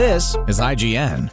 This is IGN.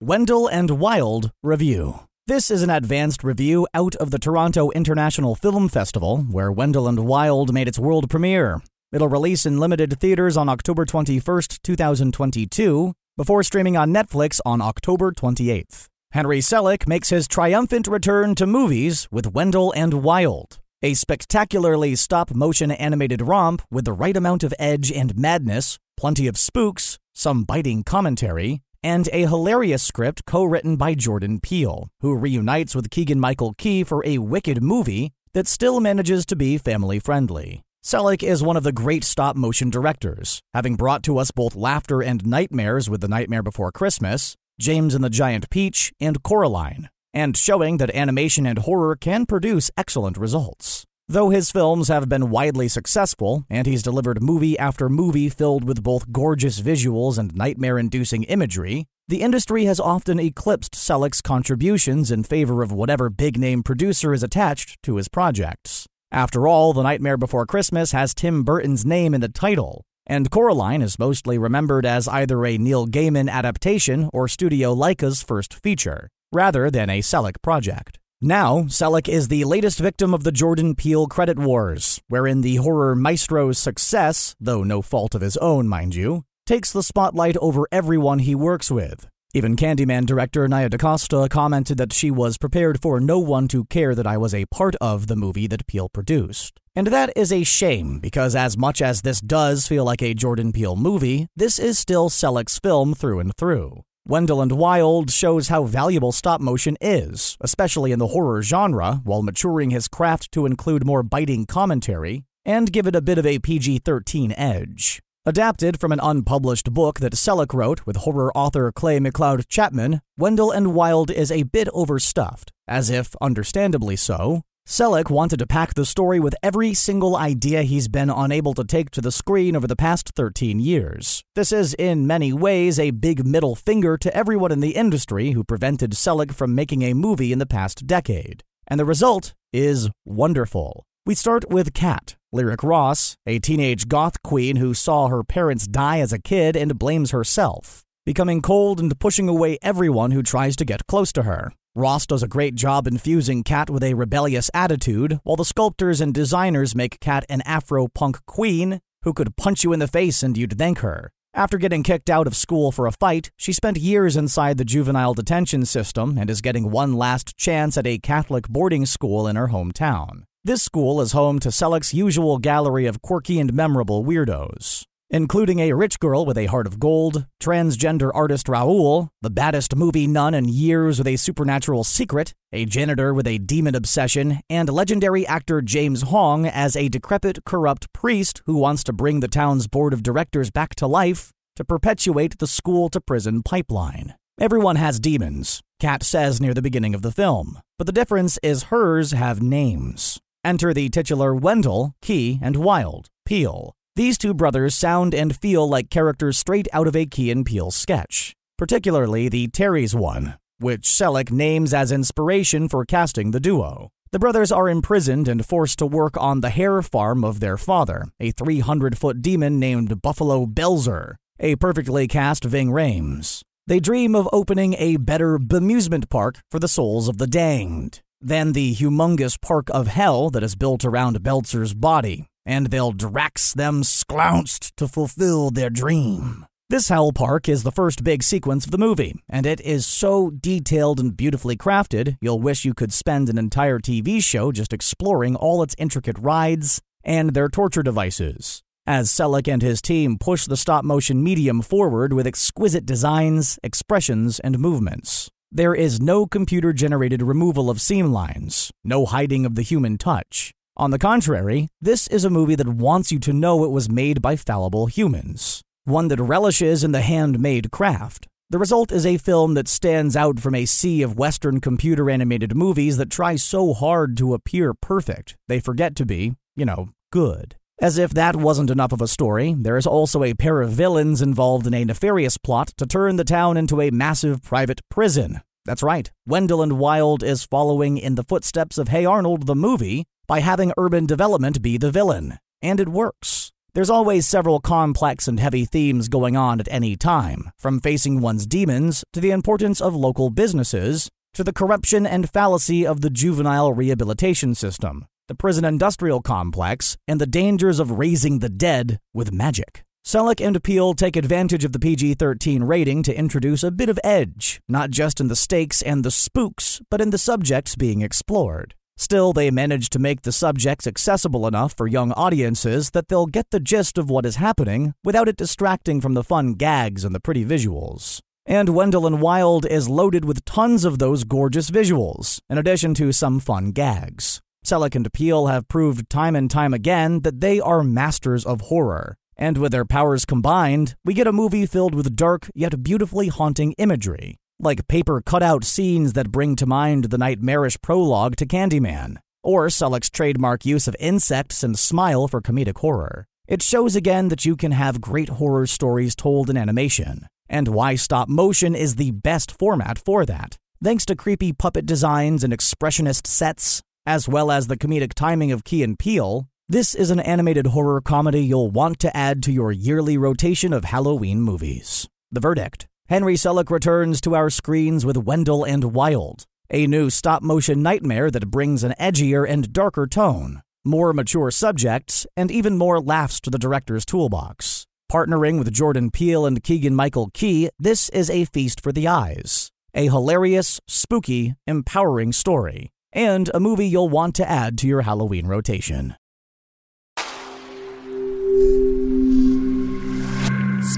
Wendell and Wild Review. This is an advanced review out of the Toronto International Film Festival, where Wendell and Wild made its world premiere. It'll release in limited theaters on October 21st, 2022, before streaming on Netflix on October 28th. Henry Selick makes his triumphant return to movies with Wendell and Wild, a spectacularly stop motion animated romp with the right amount of edge and madness, plenty of spooks, some biting commentary, and a hilarious script co written by Jordan Peele, who reunites with Keegan Michael Key for a wicked movie that still manages to be family friendly. Selick is one of the great stop motion directors, having brought to us both laughter and nightmares with The Nightmare Before Christmas, James and the Giant Peach, and Coraline, and showing that animation and horror can produce excellent results. Though his films have been widely successful, and he's delivered movie after movie filled with both gorgeous visuals and nightmare inducing imagery, the industry has often eclipsed Selick's contributions in favor of whatever big name producer is attached to his projects. After all, The Nightmare Before Christmas has Tim Burton's name in the title, and Coraline is mostly remembered as either a Neil Gaiman adaptation or Studio Laika's first feature, rather than a Selick project. Now, Selick is the latest victim of the Jordan Peele credit wars, wherein the horror maestro's success, though no fault of his own, mind you, takes the spotlight over everyone he works with, even Candyman director Nia DaCosta commented that she was prepared for no one to care that I was a part of the movie that Peele produced. And that is a shame, because as much as this does feel like a Jordan Peele movie, this is still Selick's film through and through. Wendell and Wild shows how valuable stop motion is, especially in the horror genre, while maturing his craft to include more biting commentary and give it a bit of a PG 13 edge. Adapted from an unpublished book that Selick wrote with horror author Clay McLeod Chapman, Wendell and Wild is a bit overstuffed, as if, understandably so, Selick wanted to pack the story with every single idea he's been unable to take to the screen over the past 13 years. This is, in many ways, a big middle finger to everyone in the industry who prevented Selick from making a movie in the past decade. And the result is wonderful. We start with Kat, Lyric Ross, a teenage goth queen who saw her parents die as a kid and blames herself, becoming cold and pushing away everyone who tries to get close to her. Ross does a great job infusing Kat with a rebellious attitude, while the sculptors and designers make Kat an Afro punk queen who could punch you in the face and you'd thank her. After getting kicked out of school for a fight, she spent years inside the juvenile detention system and is getting one last chance at a Catholic boarding school in her hometown. This school is home to Selick's usual gallery of quirky and memorable weirdos, including a rich girl with a heart of gold, transgender artist Raoul, the baddest movie nun in years with a supernatural secret, a janitor with a demon obsession, and legendary actor James Hong as a decrepit, corrupt priest who wants to bring the town's board of directors back to life to perpetuate the school to prison pipeline. Everyone has demons, Kat says near the beginning of the film, but the difference is hers have names. Enter the titular Wendell, Key, and Wild, Peele. These two brothers sound and feel like characters straight out of a Key and Peele sketch, particularly the Terry's one, which Selick names as inspiration for casting the duo. The brothers are imprisoned and forced to work on the hair farm of their father, a 300 foot demon named Buffalo Belzer, a perfectly cast Ving Rhames. They dream of opening a better bemusement park for the souls of the danged than the humongous park of hell that is built around Belzer's body, and they'll drax them sklounced to fulfill their dream. This hell park is the first big sequence of the movie, and it is so detailed and beautifully crafted, you'll wish you could spend an entire TV show just exploring all its intricate rides and their torture devices. As Selick and his team push the stop motion medium forward with exquisite designs, expressions, and movements. There is no computer generated removal of seam lines, no hiding of the human touch. On the contrary, this is a movie that wants you to know it was made by fallible humans, one that relishes in the handmade craft. The result is a film that stands out from a sea of Western computer animated movies that try so hard to appear perfect, they forget to be, you know, good. As if that wasn't enough of a story, there is also a pair of villains involved in a nefarious plot to turn the town into a massive private prison. That's right, Wendell and Wild is following in the footsteps of Hey Arnold the movie by having urban development be the villain. And it works. There's always several complex and heavy themes going on at any time, from facing one's demons to the importance of local businesses to the corruption and fallacy of the juvenile rehabilitation system the prison industrial complex, and the dangers of raising the dead with magic. Selick and Peele take advantage of the PG 13 rating to introduce a bit of edge, not just in the stakes and the spooks, but in the subjects being explored. Still, they manage to make the subjects accessible enough for young audiences that they'll get the gist of what is happening without it distracting from the fun gags and the pretty visuals. And Wendell and Wild is loaded with tons of those gorgeous visuals, in addition to some fun gags. Selick and Peele have proved time and time again that they are masters of horror. And with their powers combined, we get a movie filled with dark yet beautifully haunting imagery, like paper cutout scenes that bring to mind the nightmarish prologue to Candyman, or Selick's trademark use of insects and smile for comedic horror. It shows again that you can have great horror stories told in animation, and why stop motion is the best format for that. Thanks to creepy puppet designs and expressionist sets, as well as the comedic timing of Key and Peele, this is an animated horror comedy you'll want to add to your yearly rotation of Halloween movies. The verdict Henry Selick returns to our screens with Wendell and Wild, a new stop motion nightmare that brings an edgier and darker tone, more mature subjects, and even more laughs to the director's toolbox. Partnering with Jordan Peele and Keegan Michael Key, this is a feast for the eyes. A hilarious, spooky, empowering story and a movie you'll want to add to your Halloween rotation.